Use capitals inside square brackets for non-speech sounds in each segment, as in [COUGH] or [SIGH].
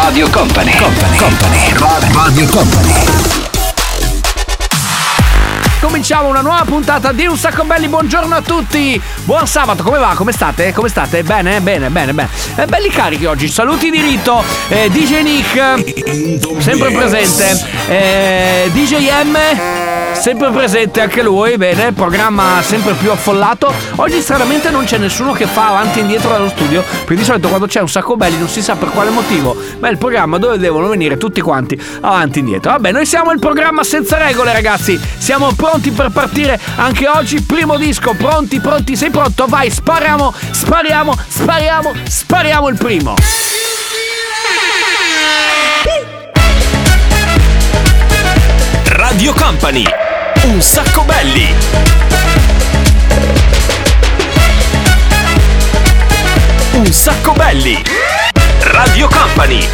Radio Company, Company, Company, Radio Company. Cominciamo una nuova puntata di Un sacco belli, buongiorno a tutti! Buon sabato, come va? Come state? Come state? Bene, bene, bene, bene. Eh, belli carichi oggi, saluti di rito, eh, DJ Nick, sempre presente, eh, DJ M, sempre presente anche lui, bene, programma sempre più affollato. Oggi stranamente non c'è nessuno che fa avanti e indietro dallo studio, perché di solito quando c'è un sacco belli non si sa per quale motivo, ma è il programma dove devono venire tutti quanti avanti e indietro. Vabbè, noi siamo il programma senza regole, ragazzi. Siamo pronti per partire anche oggi. Primo disco, pronti, pronti, sei pronto? Vai, spariamo, spariamo, spariamo, spariamo il primo. Radio Company. Un sacco belli. Un sacco belli. Radio Company.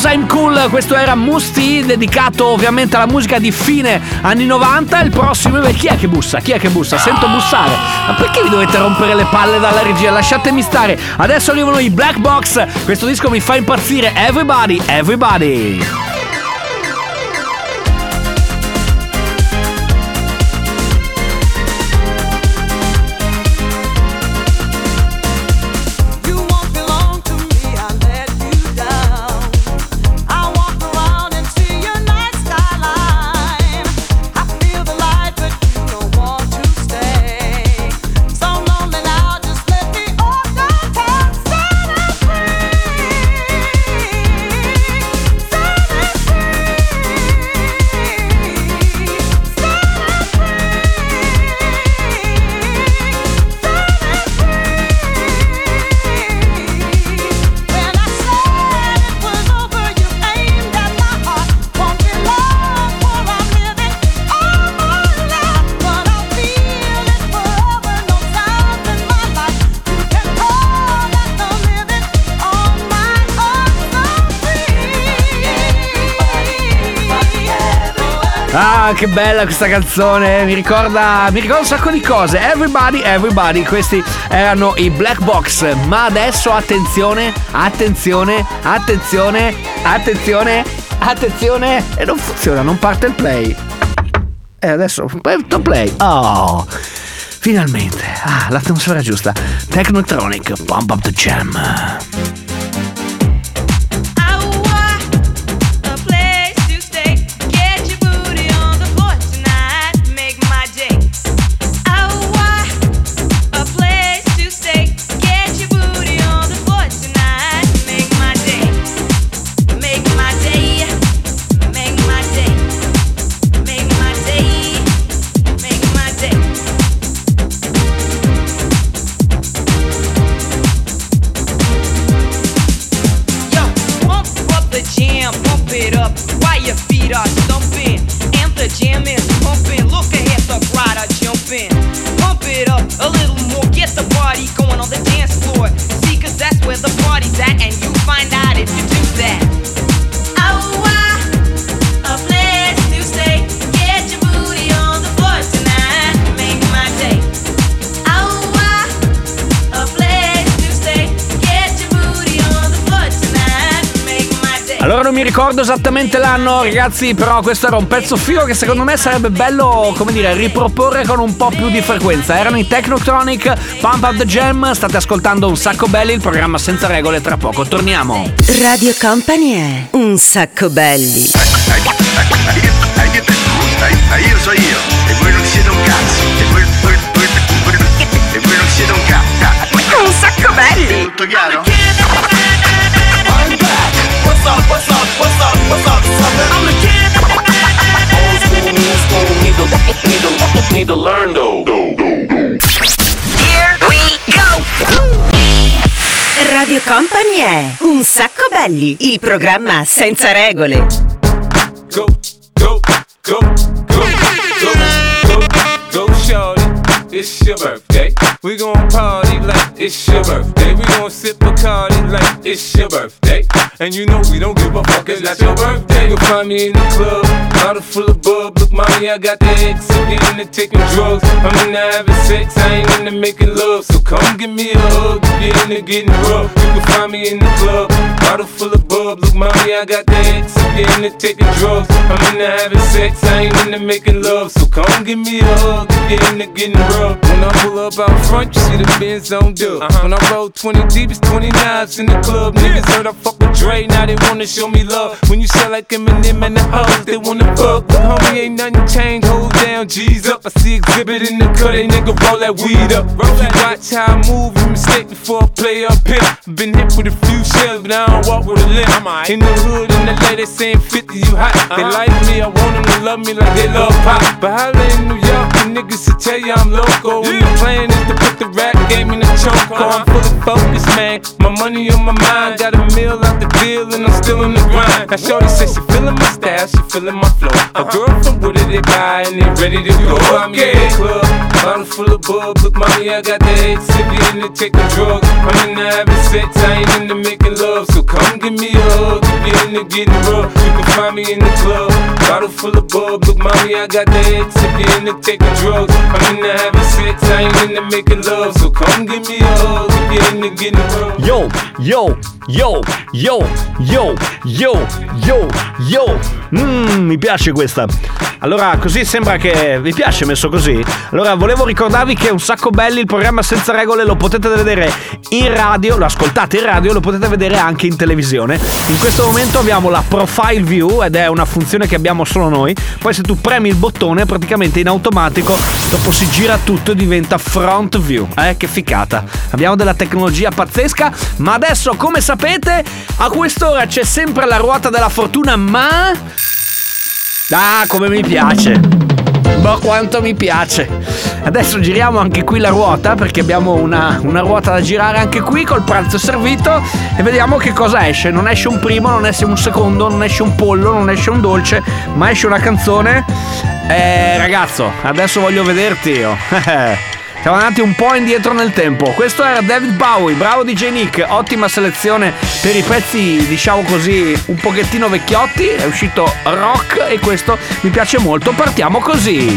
Cause I'm Cool, questo era Musti, dedicato ovviamente alla musica di fine anni 90. Il prossimo invece chi è che bussa? Chi è che bussa? Sento bussare. Ma perché vi dovete rompere le palle dalla regia? Lasciatemi stare. Adesso arrivano i Black Box. Questo disco mi fa impazzire. Everybody, everybody. Che bella questa canzone, mi ricorda, mi ricorda un sacco di cose. Everybody, everybody, questi erano i Black Box. Ma adesso attenzione, attenzione, attenzione, attenzione, attenzione. E non funziona, non parte il play. E adesso, to play. Oh, finalmente. Ah, l'atmosfera giusta. Technotronic, pump up the jam. Allora non mi ricordo esattamente l'anno, ragazzi, però questo era un pezzo figo che secondo me sarebbe bello, come dire, riproporre con un po' più di frequenza. Erano i Technotronic, Pump Up the Jam, state ascoltando un sacco belli, il programma senza regole, tra poco torniamo. Radio Company è un sacco belli. Io so io, e voi non siete un cazzo, e voi, voi, voi, voi, e voi non siete un cazzo. Un sacco belli! Tutto chiaro? What's up, what's up, what's up, what's up, sucker? I'm the kid. Old school, new school, need to, need to, need to learn though. Radio Company è un sacco belli, il programma senza regole. go, go, go, go, go, go, go, shorty. It's your birthday. We gon' party like it's your birthday. We gon' sip a party like it's your birthday. And you know we don't give a fuck, it's not your birthday. You'll find me in the club, bottle full of bub. Look, mommy, I got the X. I'm into taking drugs. I'm into having sex, I ain't into making love. So come give me a hug you're into getting rough. Can find me in the club, bottle full of bub. Look, mommy, I got the X. I'm into taking drugs. I'm into having sex, I ain't into making love. So come give me a hug you're into getting rough. When I pull up out front, you see the Benz on dub. Uh-huh. When I roll 20 deep, it's 20 knives in the club. Niggas heard I fuck with Dre, now they wanna show me love. When you sell like Eminem and the hoes, they wanna fuck. But homie, ain't nothing changed, hold down, G's up. I see exhibit in the cut, they nigga roll that weed up. If you watch how I move, you mistake before I play up here. Been hit with a few shells, but I don't walk with a limp. In the hood, in the lady saying 50, you hot. They uh-huh. like me, I want them to love me like they love pop. But holla in New York, the niggas will tell you I'm loco. And the plan is to put the rap game in the choke. I'm fully focused, man. My money on my mind, got a meal out the deal, and I'm still in the grind. Now, Shorty says she feeling my style, she feeling my flow. A uh-huh. girl from Wooded, they buy, and they ready to go. I'm in the club, bottle full of bub. Look, mommy, I got the head, sip you into taking drugs. I'm into having sex, I ain't into making love. So come give me a hug, if you're into getting rough. You can find me in the club, bottle full of bub. Look, mommy, I got the head, sip you into taking drugs. I'm into having sex, I ain't into making love. So come give me a hug, if you're into getting rough. Yo, yo, yo, yo, yo, yo, yo, yo. Mmm, mi piace questa. Allora, così sembra che vi piace messo così. Allora, volevo ricordarvi che è un sacco belli il programma senza regole lo potete vedere in radio, lo ascoltate in radio, lo potete vedere anche in televisione. In questo momento abbiamo la profile view ed è una funzione che abbiamo solo noi. Poi se tu premi il bottone, praticamente in automatico dopo si gira tutto e diventa front view. Eh, che ficata. Abbiamo della tecnologia pazzesca, ma adesso, come sapete, a quest'ora c'è sempre la ruota della fortuna, ma Ah, come mi piace. Ma quanto mi piace. Adesso giriamo anche qui la ruota perché abbiamo una, una ruota da girare anche qui col pranzo servito e vediamo che cosa esce. Non esce un primo, non esce un secondo, non esce un pollo, non esce un dolce, ma esce una canzone. Eh, ragazzo, adesso voglio vederti io. [LAUGHS] Siamo andati un po' indietro nel tempo. Questo era David Bowie, bravo DJ Nick, ottima selezione per i pezzi, diciamo così, un pochettino vecchiotti. È uscito rock e questo mi piace molto. Partiamo così.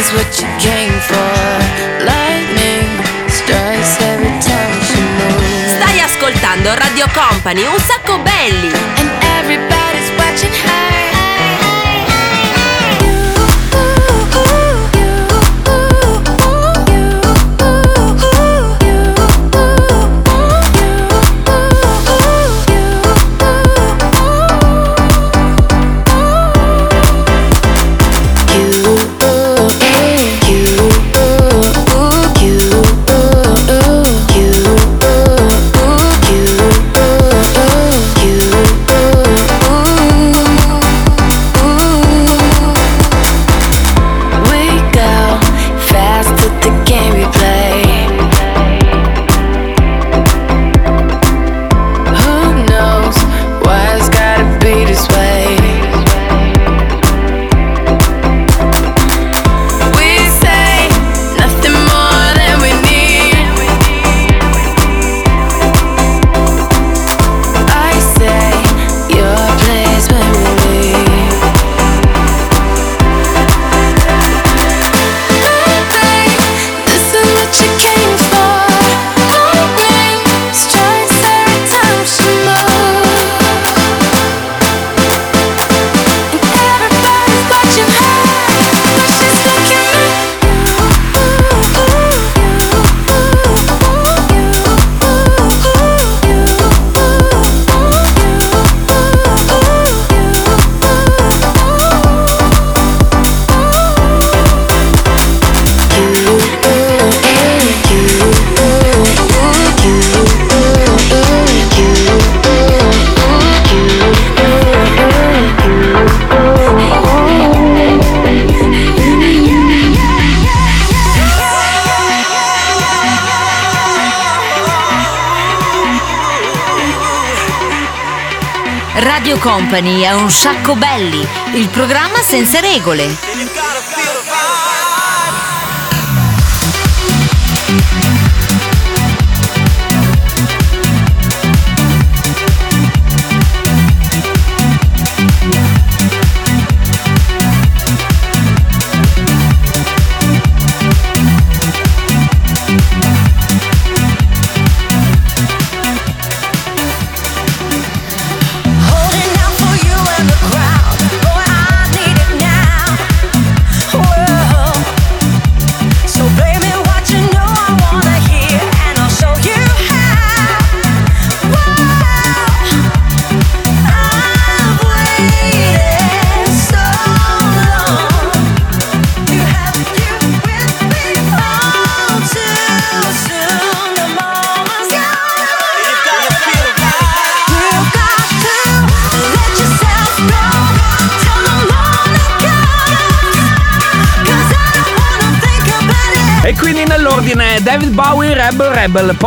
is what you came for. Lightning strikes every time you move. Stai ascoltando Radio Company, un sacco belli. And Company è un sacco belli, il programma senza regole.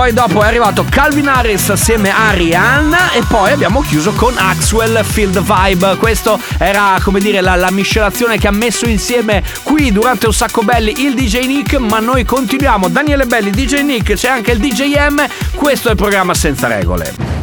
Poi dopo è arrivato Calvin Harris assieme a Rihanna e poi abbiamo chiuso con Axwell Field Vibe. Questo era come dire la, la miscelazione che ha messo insieme qui durante un sacco belli il DJ Nick, ma noi continuiamo. Daniele Belli, DJ Nick, c'è anche il DJ M, questo è il programma senza regole.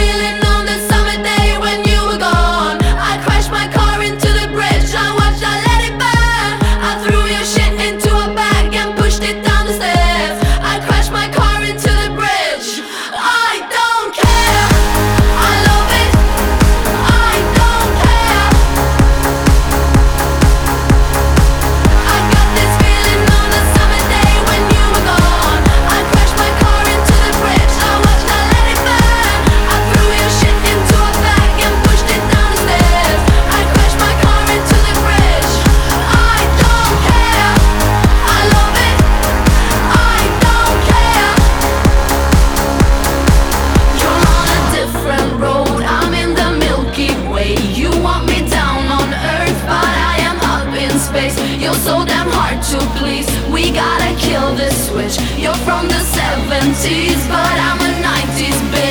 so damn hard to please. We gotta kill this switch. You're from the 70s, but I'm a 90s bitch.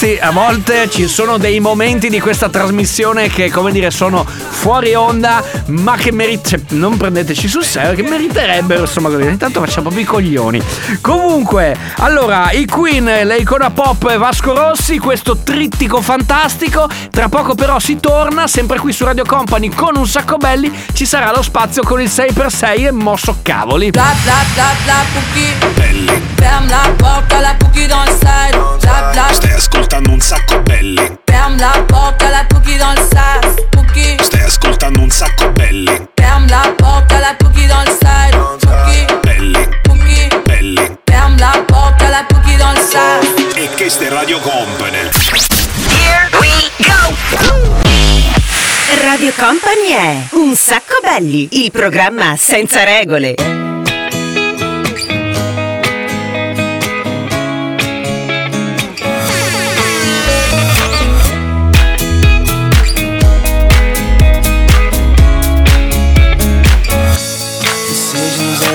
Ragazzi, a volte ci sono dei momenti di questa trasmissione che, come dire, sono fuori onda, ma che merit- cioè, non prendeteci sul serio, che meriterebbero, insomma, così. Intanto facciamo proprio i coglioni. Comunque, allora, i Queen, l'icona pop e Vasco Rossi, questo trittico fantastico. Tra poco però si torna, sempre qui su Radio Company con un sacco belli. Ci sarà lo spazio con il 6x6 e mosso cavoli. Bla bla bla bla Ferme la porte la Pouki dans le side Bla bla Stai ascoltando un sacco belli. Ferme la porte à la Pouki dans le sas Pouki Stai ascoltando un sacco belli. Ferme la porte à la Pouki dans le side Pouki Belli, Pouki belli. Ferme la porte la Pouki dans le sas E questa è Radio Company. Here we go! Radio Company è Un sacco belli, il programma senza regole.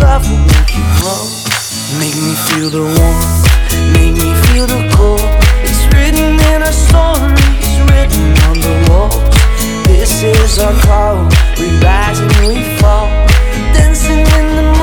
love will make you. Make me feel the warmth, make me feel the cold. It's written in our stories, written on the walls. This is our call, we rise and we fall. Dancing in the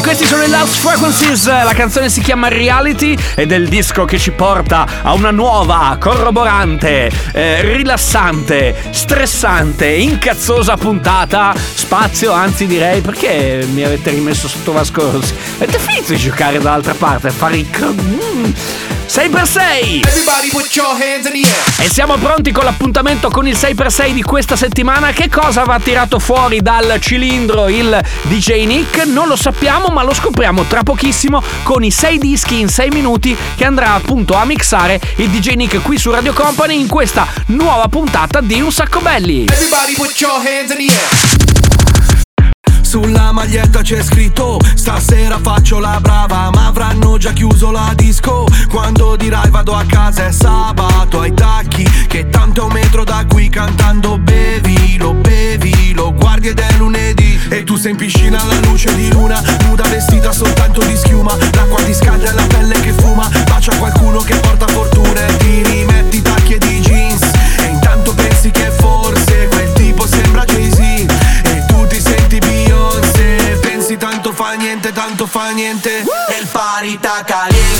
E questi sono i Lost Frequencies, la canzone si chiama Reality ed è il disco che ci porta a una nuova, corroborante, eh, rilassante, stressante, incazzosa puntata. Spazio, anzi direi, perché mi avete rimesso sotto Vasco Rossi? Avete finito di giocare dall'altra parte, a fare i... mm. 6x6. Everybody put your hands in the air. E siamo pronti con l'appuntamento con il 6x6 di questa settimana. Che cosa va tirato fuori dal cilindro il DJ Nick? Non lo sappiamo, ma lo scopriamo tra pochissimo con i 6 dischi in 6 minuti che andrà appunto a mixare il DJ Nick qui su Radio Company in questa nuova puntata di Un Sacco Belli. Everybody put your hands in the air. Sulla maglietta c'è scritto Stasera faccio la brava Ma avranno già chiuso la disco. Quando dirai vado a casa è sabato Ai tacchi Che tanto è un metro da qui Cantando bevi Lo bevi Lo guardi ed è lunedì. E tu sei in piscina alla luce di luna Nuda vestita soltanto di schiuma. L'acqua ti scalda e la pelle che fuma Bacia qualcuno che porta fortuna E ti rimetti tanto fa niente. El party caliente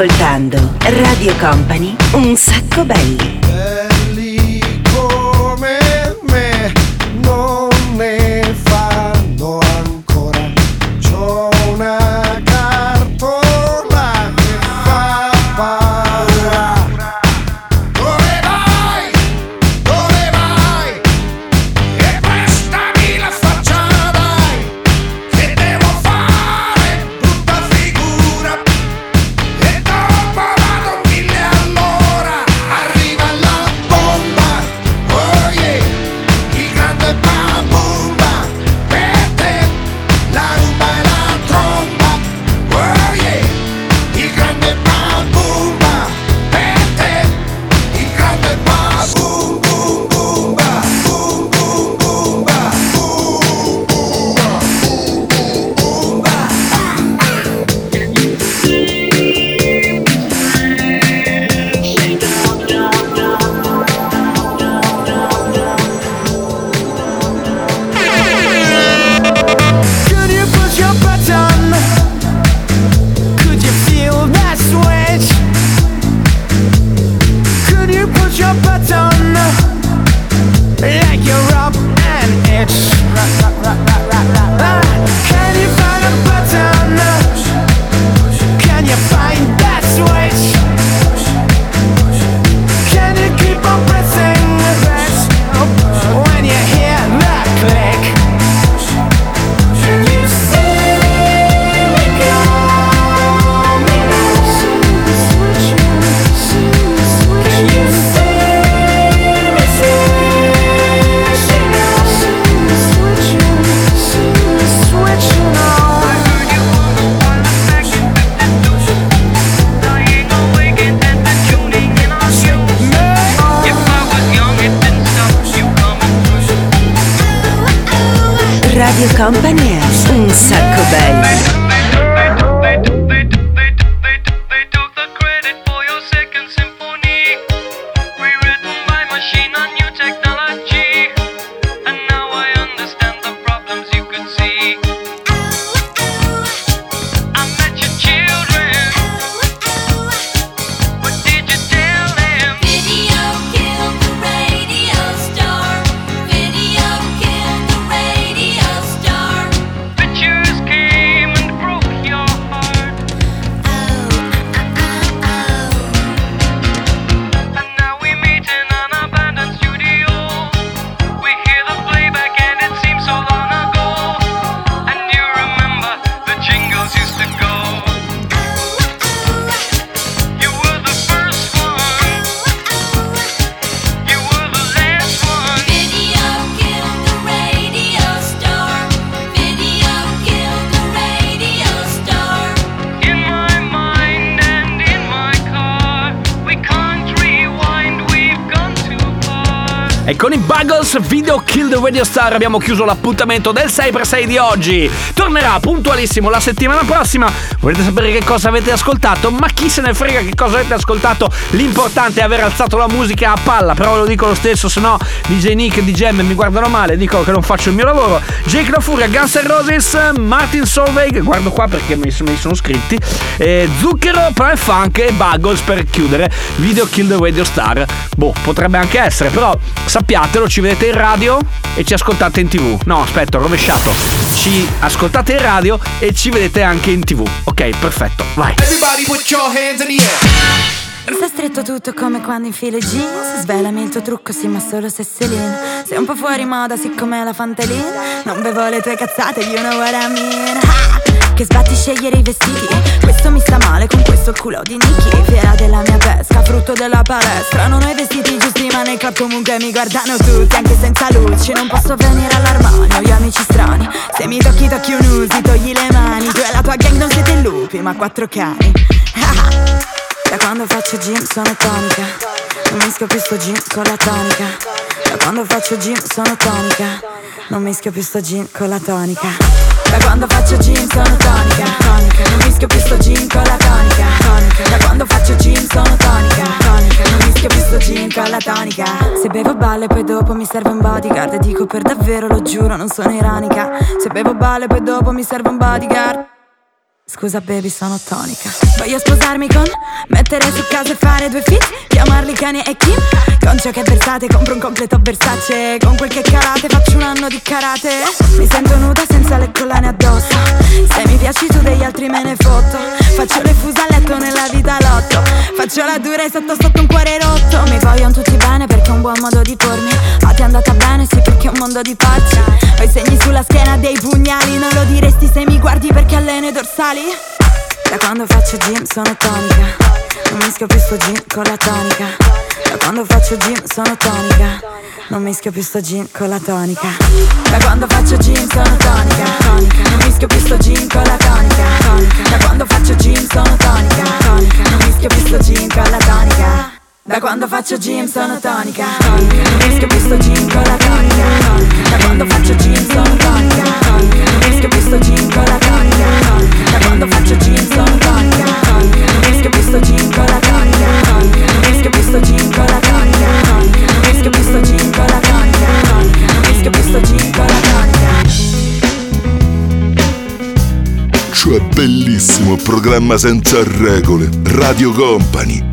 ascoltando Radio Company, Un sacco belli. Con i Buggles Video Kill the Radio Star abbiamo chiuso l'appuntamento del 6x6 di oggi. Tornerà puntualissimo la settimana prossima. Volete sapere che cosa avete ascoltato? Ma chi se ne frega che cosa avete ascoltato? L'importante è aver alzato la musica a palla. Però ve lo dico lo stesso, se no DJ Nick e DJ M mi guardano male, dicono che non faccio il mio lavoro. Jake La Furia, Guns N' Roses, Martin Solveig, guardo qua perché mi, mi sono scritti. Eh, Zucchero, Prime Funk e Buggles per chiudere. Video Kill the Radio Star. Boh, potrebbe anche essere, però sappiatelo, ci vedete in radio e ci ascoltate in tv. No, aspetta, ho rovesciato. Ci ascoltate in radio e ci vedete anche in tv. Ok, perfetto, vai. Everybody put your hands in the air. Sta stretto tutto come quando infilo i jeans Svelami il tuo trucco, sì ma solo se sei lean Sei un po' fuori moda, siccome la fantalina Non bevo le tue cazzate, you know what I mean. Ah! Che sbatti scegliere i vestiti. Questo mi sta male con questo culo di Nicky Fiera della mia pesca, frutto della palestra. Non ho i vestiti giusti ma nei club comunque mi guardano tutti. Anche senza luci, non posso venire all'armadio. Gli amici strani, se mi tocchi tocchi un usi Togli le mani, tu e la tua gang non siete lupi ma quattro cani Da quando faccio gym sono tonica. Non mischio più sto gym con la tonica. Da quando faccio gym sono tonica. Non mischio più sto gym con la tonica. Da quando faccio gym sono tonica. Non mischio più sto gym con la tonica. Da quando faccio gym sono tonica. Non mischio più sto gym con la tonica. Se bevo balle poi dopo mi serve un bodyguard. E dico per davvero lo giuro non sono ironica Se bevo balle poi dopo mi serve un bodyguard Scusa baby sono tonica. Voglio sposarmi con Mettere su casa e fare due fit Chiamarli Kanye e Kim. Con ciò che versate compro un completo Versace. Con quel che calate faccio un anno di karate. Mi sento nuda senza le collane addosso. Se mi piaci tu degli altri me ne fotto Faccio le fusa a letto nella vita lotto. Faccio la dura e sotto sotto un cuore rotto. Mi vogliono tutti bene perché è un buon modo di pormi ti è andata bene sì perché è un mondo di pazzi. Ho i segni sulla schiena dei pugnali Non lo diresti se mi guardi perché alleno i dorsali. Da quando faccio gym sono tonica Non mischio più sto gym con la tonica. Da quando faccio gym sono tonica Non mischio più sto gym con la tonica. Da quando faccio gym sono tonica Non mischio più sto gym con la tonica Da quando faccio gym sono tonica. Non mischio più sto gym con la tonica da quando faccio gym sono tonica. Non mischio più sto gym con la tonica. Da quando faccio gym sono tonica. Non mischio più sto gym con la tonica. Da quando faccio gym sono tonica. Non mischio più sto gym con la tonica. Non mischio più sto gym con la tonica. Non mischio più sto gym con la tonica. Non mischio più sto gym con la tonica. Cioè bellissimo programma senza regole. Radio Company,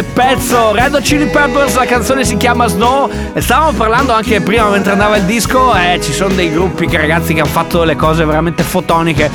che pezzo. Red Hot Chili Peppers la canzone si chiama Snow. E stavamo parlando anche prima mentre andava il disco eh, ci sono dei gruppi che ragazzi che hanno fatto delle cose veramente fotoniche.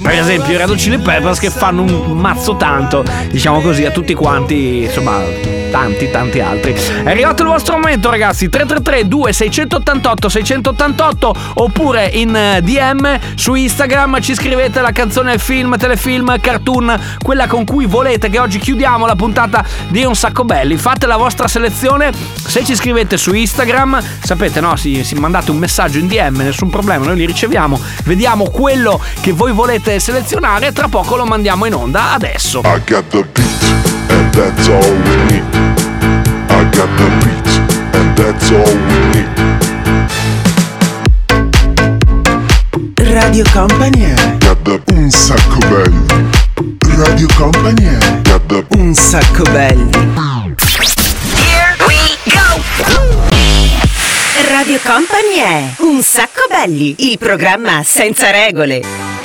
Per esempio i Red Hot Chili Peppers che fanno un mazzo tanto diciamo così a tutti quanti insomma tanti tanti altri. È arrivato il vostro momento ragazzi. 333 2688 688 oppure in eh, DM su Instagram. Ci scrivete la canzone film telefilm cartoon quella con cui volete che oggi chiudiamo la puntata di Un Sacco Belli. Fate la vostra selezione. Se ci scrivete su Instagram sapete no si, si mandate un messaggio in DM nessun problema noi li riceviamo. Vediamo quello che voi volete selezionare tra poco lo mandiamo in onda adesso. I got the that's all we need. I got the beat, and that's all we need. Radio Company è Got the un sacco belli. Radio Company è Got the un sacco belli. Here we go! Radio Company è Un sacco belli, il programma senza regole.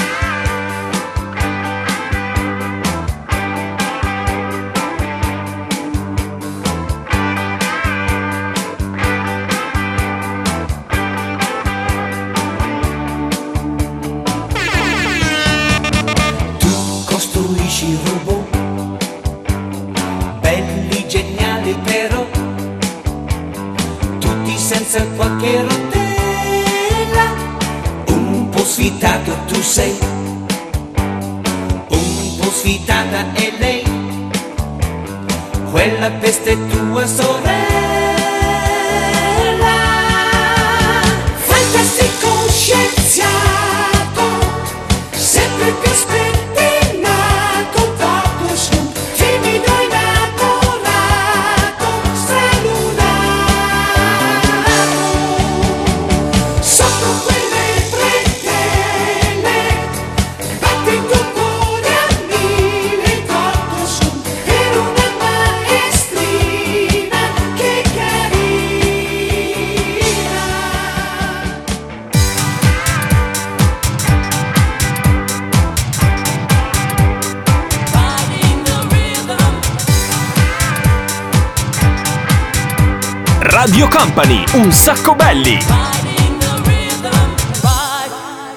Company, un sacco belli.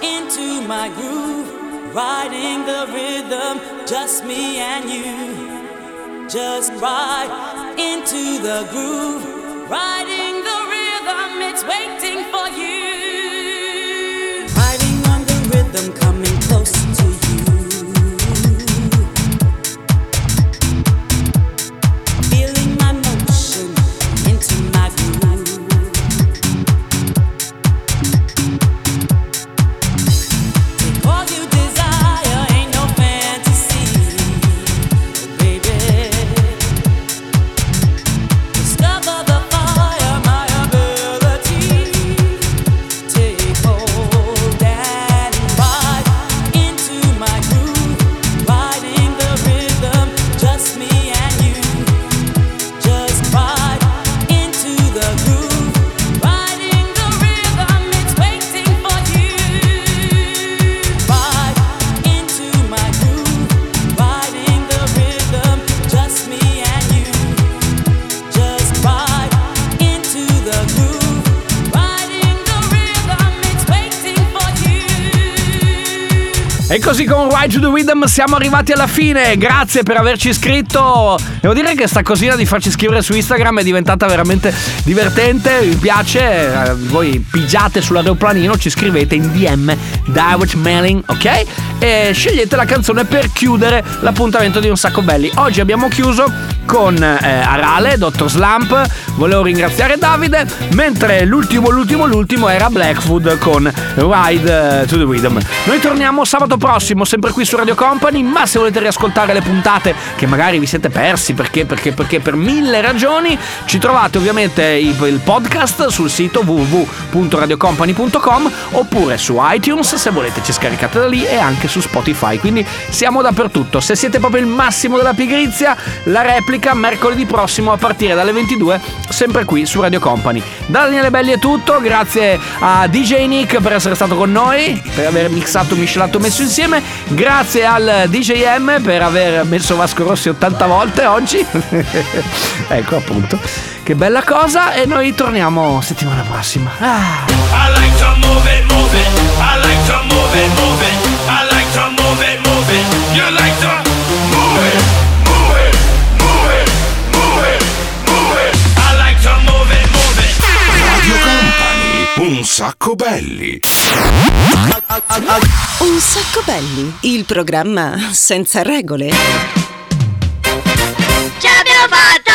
into my groove, riding the rhythm, just me and you. Just ride into the groove, to the Rhythm siamo arrivati alla fine. Grazie per averci iscritto. Devo dire che sta cosina di farci scrivere su Instagram è diventata veramente divertente. Mi piace. Eh, Voi pigiate sull'aeroplanino, ci scrivete in DM, direct mailing, ok? E scegliete la canzone per chiudere l'appuntamento di un sacco belli. Oggi abbiamo chiuso con eh, Arale, Dr. Slump. Volevo ringraziare Davide. Mentre l'ultimo, l'ultimo, l'ultimo era Blackfoot con Ride eh, to the Rhythm. Noi torniamo sabato prossimo, sempre qui su Radio Company. Ma se volete riascoltare le puntate che magari vi siete persi perché, perché, perché per mille ragioni, ci trovate ovviamente il podcast sul sito www.radiocompany.com oppure su iTunes se volete ci scaricate da lì e anche su Spotify. Quindi siamo dappertutto. Se siete proprio il massimo della pigrizia, la replica mercoledì prossimo a partire dalle 22, sempre qui su Radio Company. Da Daniele Belli è tutto, grazie a DJ Nick per essere stato con noi, per aver mixato, miscelato, messo insieme. Grazie al DJM per aver messo Vasco Rossi 80 volte oggi. [LAUGHS] ecco appunto. Che bella cosa e noi torniamo settimana prossima. Ah. I like to move it, move it. I like to move it, move it. un sacco belli. Un sacco belli, il programma senza regole. Ci abbiamo fatto!